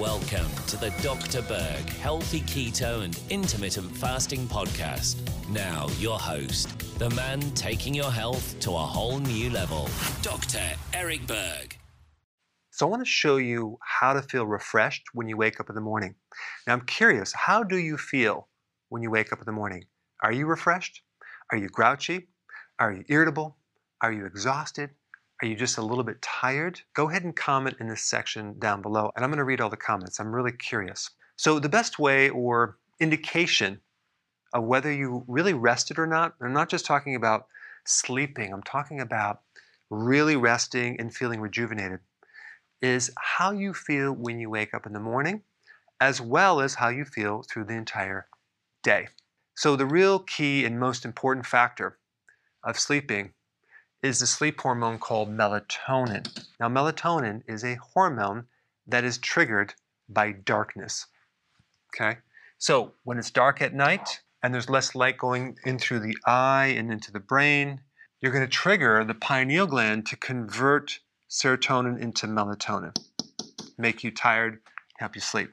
Welcome to the Dr. Berg Healthy Keto and Intermittent Fasting Podcast. Now, your host, the man taking your health to a whole new level, Dr. Eric Berg. So, I want to show you how to feel refreshed when you wake up in the morning. Now, I'm curious, how do you feel when you wake up in the morning? Are you refreshed? Are you grouchy? Are you irritable? Are you exhausted? Are you just a little bit tired? Go ahead and comment in this section down below, and I'm going to read all the comments. I'm really curious. So, the best way or indication of whether you really rested or not, I'm not just talking about sleeping, I'm talking about really resting and feeling rejuvenated, is how you feel when you wake up in the morning, as well as how you feel through the entire day. So, the real key and most important factor of sleeping is the sleep hormone called melatonin. Now, melatonin is a hormone that is triggered by darkness. Okay? So, when it's dark at night and there's less light going in through the eye and into the brain, you're going to trigger the pineal gland to convert serotonin into melatonin, make you tired, help you sleep.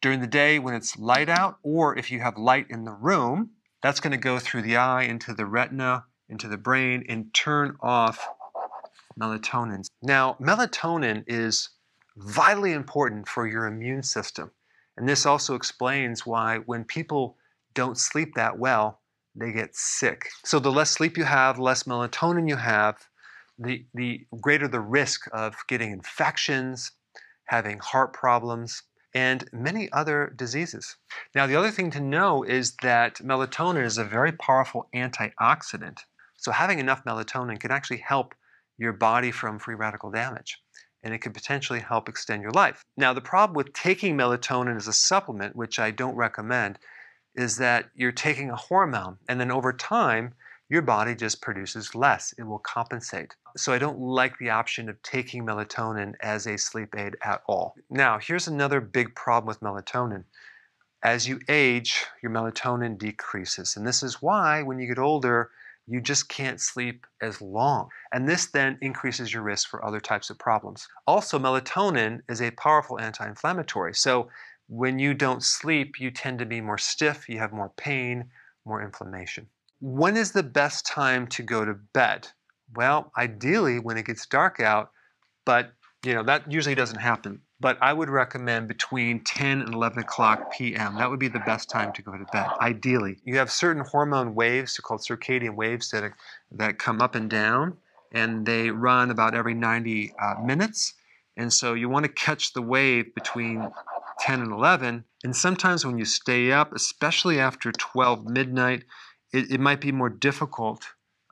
During the day, when it's light out, or if you have light in the room, that's going to go through the eye into the retina into the brain and turn off melatonin. Now, melatonin is vitally important for your immune system. And this also explains why when people don't sleep that well, they get sick. So the less sleep you have, less melatonin you have, the, the greater the risk of getting infections, having heart problems, and many other diseases. Now, the other thing to know is that melatonin is a very powerful antioxidant. So having enough melatonin can actually help your body from free radical damage and it could potentially help extend your life. Now, the problem with taking melatonin as a supplement, which I don't recommend, is that you're taking a hormone and then over time, your body just produces less. It will compensate. So I don't like the option of taking melatonin as a sleep aid at all. Now, here's another big problem with melatonin. As you age, your melatonin decreases. And this is why when you get older, you just can't sleep as long. And this then increases your risk for other types of problems. Also, melatonin is a powerful anti inflammatory. So, when you don't sleep, you tend to be more stiff, you have more pain, more inflammation. When is the best time to go to bed? Well, ideally when it gets dark out, but you know that usually doesn't happen but I would recommend between 10 and 11 o'clock p.m. That would be the best time to go to bed, ideally. You have certain hormone waves, called circadian waves, that, that come up and down, and they run about every 90 uh, minutes. And so you want to catch the wave between 10 and 11. And sometimes when you stay up, especially after 12 midnight, it, it might be more difficult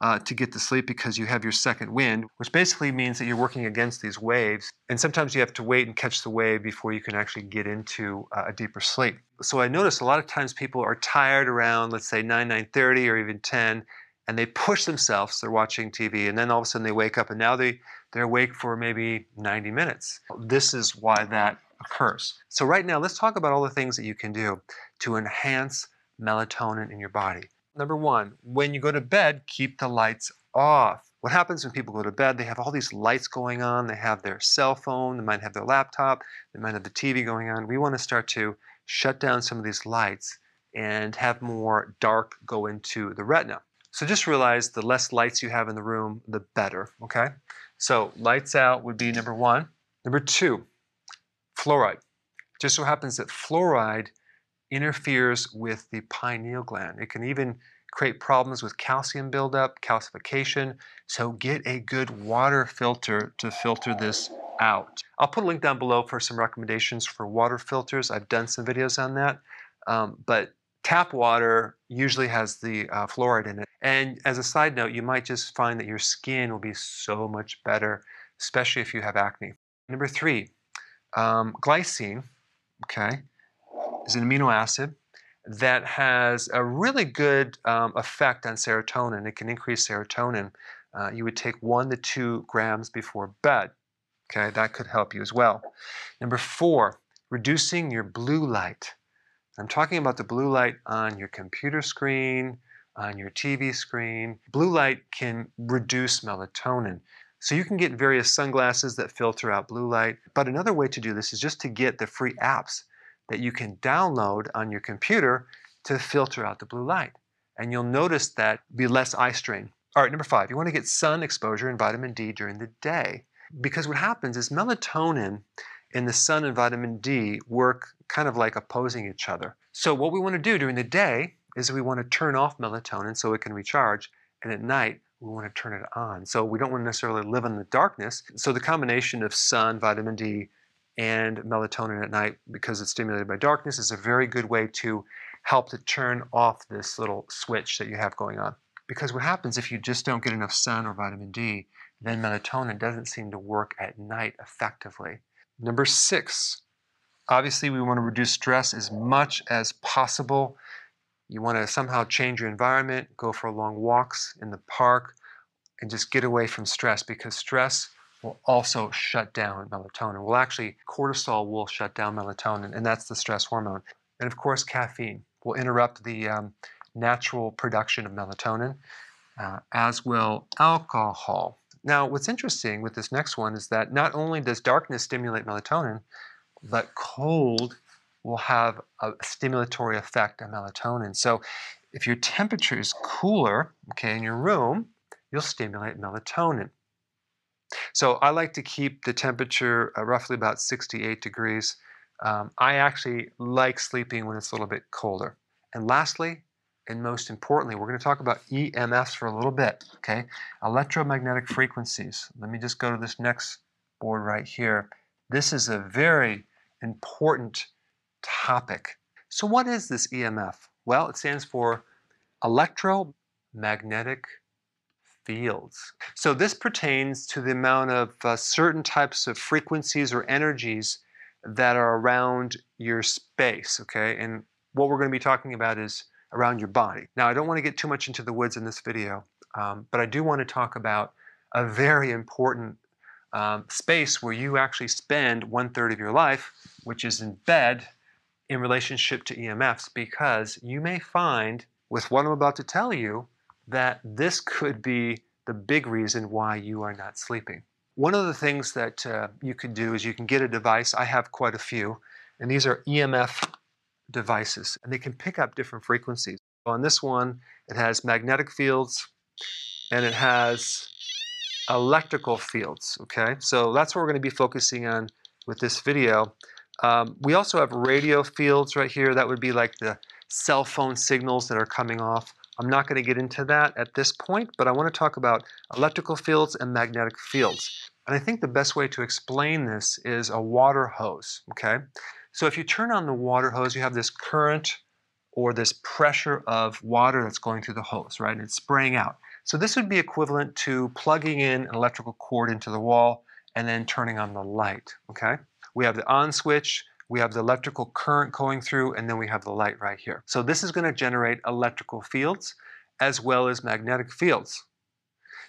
uh, to get to sleep because you have your second wind, which basically means that you're working against these waves. And sometimes you have to wait and catch the wave before you can actually get into uh, a deeper sleep. So I notice a lot of times people are tired around, let's say 9, 9.30 or even 10, and they push themselves, they're watching TV, and then all of a sudden they wake up and now they, they're awake for maybe 90 minutes. This is why that occurs. So right now, let's talk about all the things that you can do to enhance melatonin in your body. Number one, when you go to bed, keep the lights off. What happens when people go to bed? They have all these lights going on. They have their cell phone. They might have their laptop. They might have the TV going on. We want to start to shut down some of these lights and have more dark go into the retina. So just realize the less lights you have in the room, the better, okay? So lights out would be number one. Number two, fluoride. Just so happens that fluoride interferes with the pineal gland. It can even create problems with calcium buildup, calcification. So get a good water filter to filter this out. I'll put a link down below for some recommendations for water filters. I've done some videos on that. Um, but tap water usually has the uh, fluoride in it. And as a side note, you might just find that your skin will be so much better, especially if you have acne. Number three, um, glycine, okay, is an amino acid that has a really good um, effect on serotonin. It can increase serotonin. Uh, you would take one to two grams before bed. Okay, that could help you as well. Number four, reducing your blue light. I'm talking about the blue light on your computer screen, on your TV screen. Blue light can reduce melatonin. So you can get various sunglasses that filter out blue light. But another way to do this is just to get the free apps that you can download on your computer to filter out the blue light. And you'll notice that be less eye strain. All right, number five, you want to get sun exposure and vitamin D during the day. Because what happens is melatonin and the sun and vitamin D work kind of like opposing each other. So what we want to do during the day is we want to turn off melatonin so it can recharge, and at night we want to turn it on. So we don't want to necessarily live in the darkness. So the combination of sun, vitamin D, and melatonin at night, because it's stimulated by darkness, is a very good way to help to turn off this little switch that you have going on. Because what happens if you just don't get enough sun or vitamin D, then melatonin doesn't seem to work at night effectively. Number six, obviously we want to reduce stress as much as possible. You want to somehow change your environment, go for long walks in the park, and just get away from stress because stress will also shut down melatonin. Well, actually, cortisol will shut down melatonin, and that's the stress hormone. And of course, caffeine will interrupt the um, natural production of melatonin, uh, as will alcohol. Now, what's interesting with this next one is that not only does darkness stimulate melatonin, but cold will have a stimulatory effect on melatonin. So if your temperature is cooler, okay, in your room, you'll stimulate melatonin. So I like to keep the temperature uh, roughly about 68 degrees. Um, I actually like sleeping when it's a little bit colder. And lastly, and most importantly, we're going to talk about EMFs for a little bit, okay? Electromagnetic frequencies. Let me just go to this next board right here. This is a very important topic. So what is this EMF? Well, it stands for electromagnetic fields. So this pertains to the amount of uh, certain types of frequencies or energies that are around your space, okay? And what we're going to be talking about is around your body. Now, I don't want to get too much into the woods in this video, um, but I do want to talk about a very important um, space where you actually spend one third of your life, which is in bed in relationship to EMFs, because you may find with what I'm about to tell you that this could be the big reason why you are not sleeping. One of the things that uh, you can do is you can get a device. I have quite a few, and these are EMF devices, and they can pick up different frequencies. On this one, it has magnetic fields and it has electrical fields, okay? So that's what we're going to be focusing on with this video. Um, we also have radio fields right here. That would be like the cell phone signals that are coming off. I'm not going to get into that at this point, but I want to talk about electrical fields and magnetic fields. And I think the best way to explain this is a water hose, okay? So if you turn on the water hose, you have this current or this pressure of water that's going through the hose, right? And it's spraying out. So this would be equivalent to plugging in an electrical cord into the wall and then turning on the light, okay? We have the on switch, we have the electrical current going through, and then we have the light right here. So this is going to generate electrical fields as well as magnetic fields.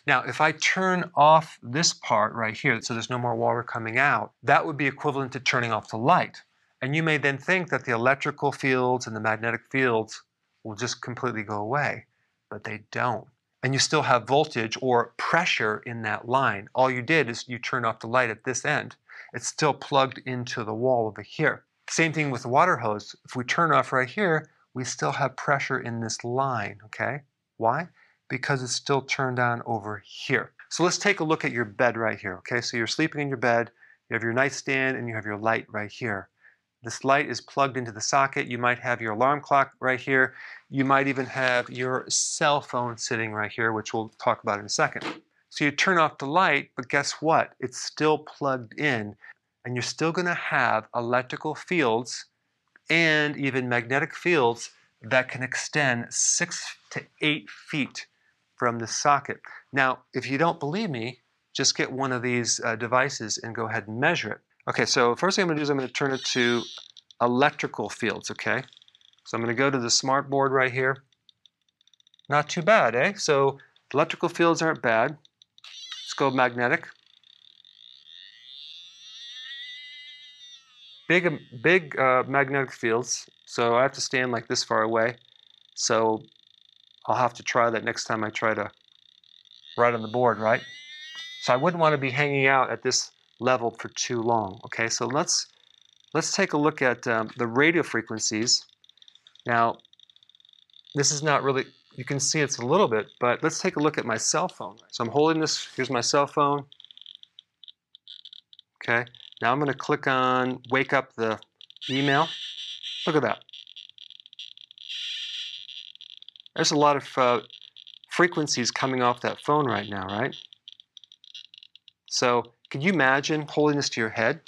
Now, if I turn off this part right here, so there's no more water coming out, that would be equivalent to turning off the light. And you may then think that the electrical fields and the magnetic fields will just completely go away, but they don't. And you still have voltage or pressure in that line. All you did is you turn off the light at this end. It's still plugged into the wall over here. Same thing with the water hose. If we turn off right here, we still have pressure in this line, okay? Why? Because it's still turned on over here. So let's take a look at your bed right here, okay? So you're sleeping in your bed, you have your nightstand, and you have your light right here. This light is plugged into the socket. You might have your alarm clock right here. You might even have your cell phone sitting right here, which we'll talk about in a second. So you turn off the light, but guess what? It's still plugged in, and you're still going to have electrical fields and even magnetic fields that can extend six to eight feet from the socket. Now, if you don't believe me, just get one of these uh, devices and go ahead and measure it. Okay, so first thing I'm going to do is I'm going to turn it to electrical fields, okay? So I'm going to go to the smart board right here. Not too bad, eh? So electrical fields aren't bad. Let's go magnetic. Big, big uh, magnetic fields. So I have to stand like this far away. So I'll have to try that next time I try to write on the board, right? So I wouldn't want to be hanging out at this level for too long. Okay, so let's let's take a look at um, the radio frequencies. Now, this is not really, you can see it's a little bit, but let's take a look at my cell phone. So I'm holding this, here's my cell phone. Okay, now I'm going to click on wake up the email. Look at that. There's a lot of uh, frequencies coming off that phone right now, right? So can you imagine holding this to your head?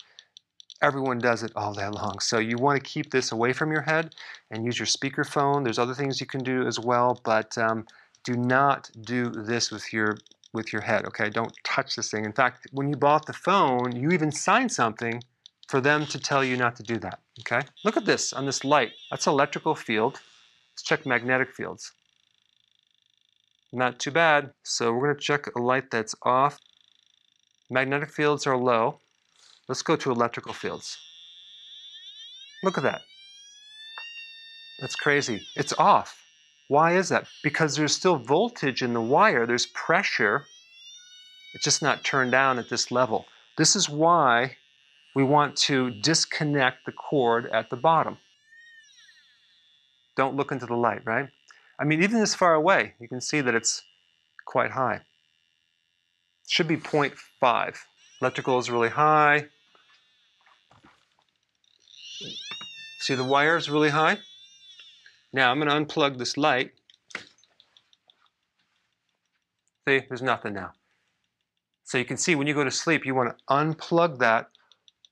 Everyone does it all day long. So you want to keep this away from your head and use your speakerphone. There's other things you can do as well, but um, do not do this with your with your head, okay? Don't touch this thing. In fact, when you bought the phone, you even signed something for them to tell you not to do that, okay? Look at this on this light. That's electrical field. Let's check magnetic fields. Not too bad. So we're to check a light that's off. Magnetic fields are low. Let's go to electrical fields. Look at that. That's crazy. It's off. Why is that? Because there's still voltage in the wire, there's pressure. It's just not turned down at this level. This is why we want to disconnect the cord at the bottom. Don't look into the light, right? I mean, even this far away, you can see that it's quite high. It should be 0.5. Electrical is really high. See the wire is really high? Now I'm going to unplug this light. See, there's nothing now. So you can see when you go to sleep, you want to unplug that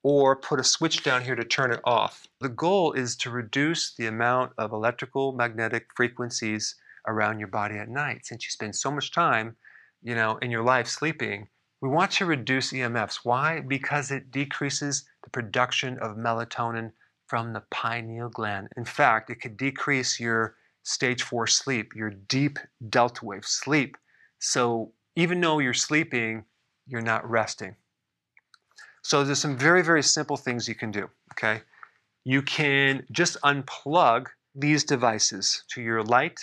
or put a switch down here to turn it off. The goal is to reduce the amount of electrical magnetic frequencies around your body at night. Since you spend so much time, you know, in your life sleeping, we want to reduce EMFs. Why? Because it decreases the production of melatonin from the pineal gland. In fact, it could decrease your stage four sleep, your deep delta wave sleep. So even though you're sleeping, you're not resting. So there's some very, very simple things you can do, okay? You can just unplug these devices to your light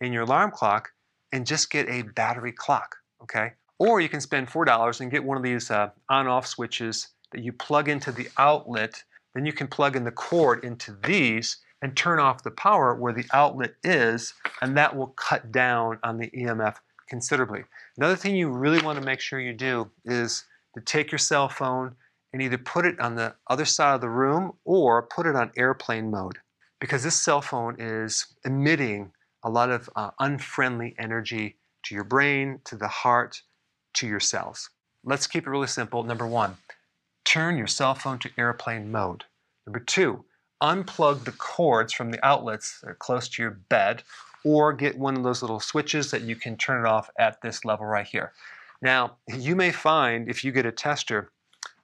and your alarm clock and just get a battery clock, okay? Or you can spend $4 and get one of these uh, on-off switches that you plug into the outlet. Then you can plug in the cord into these and turn off the power where the outlet is, and that will cut down on the EMF considerably. Another thing you really want to make sure you do is to take your cell phone and either put it on the other side of the room or put it on airplane mode because this cell phone is emitting a lot of uh, unfriendly energy to your brain, to the heart, to your cells. Let's keep it really simple. Number one, turn your cell phone to airplane mode. Number two, unplug the cords from the outlets that are close to your bed or get one of those little switches that you can turn it off at this level right here. Now, you may find if you get a tester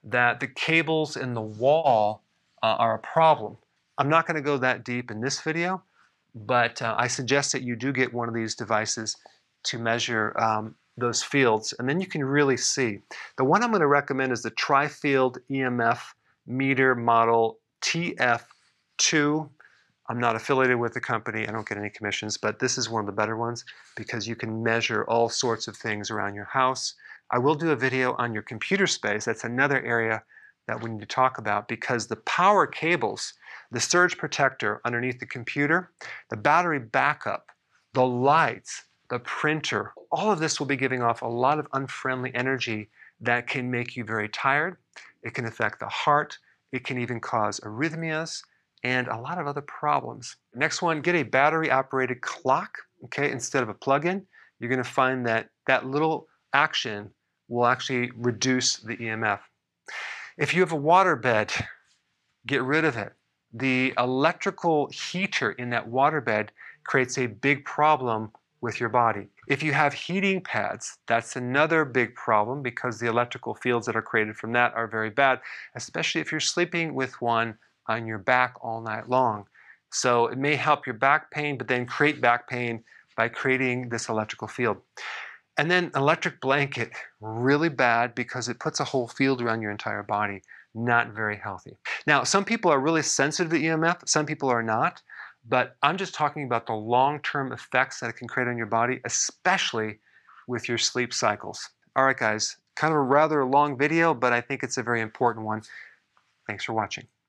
that the cables in the wall uh, are a problem. I'm not going to go that deep in this video, but uh, I suggest that you do get one of these devices to measure um, those fields, and then you can really see. The one I'm going to recommend is the Tri-Field EMF meter model TF2. I'm not affiliated with the company, I don't get any commissions, but this is one of the better ones because you can measure all sorts of things around your house. I will do a video on your computer space. That's another area that we need to talk about because the power cables, the surge protector underneath the computer, the battery backup, the lights, the printer, all of this will be giving off a lot of unfriendly energy that can make you very tired. It can affect the heart. It can even cause arrhythmias and a lot of other problems. Next one, get a battery operated clock, okay, instead of a plug-in. You're gonna find that that little action will actually reduce the EMF. If you have a water bed, get rid of it. The electrical heater in that water bed creates a big problem with your body. If you have heating pads, that's another big problem because the electrical fields that are created from that are very bad, especially if you're sleeping with one on your back all night long. So it may help your back pain, but then create back pain by creating this electrical field. And then electric blanket, really bad because it puts a whole field around your entire body. Not very healthy. Now, some people are really sensitive to EMF, some people are not, but I'm just talking about the long-term effects that it can create on your body, especially with your sleep cycles. All right, guys, Kind of a rather long video, but I think it's a very important one. Thanks for watching.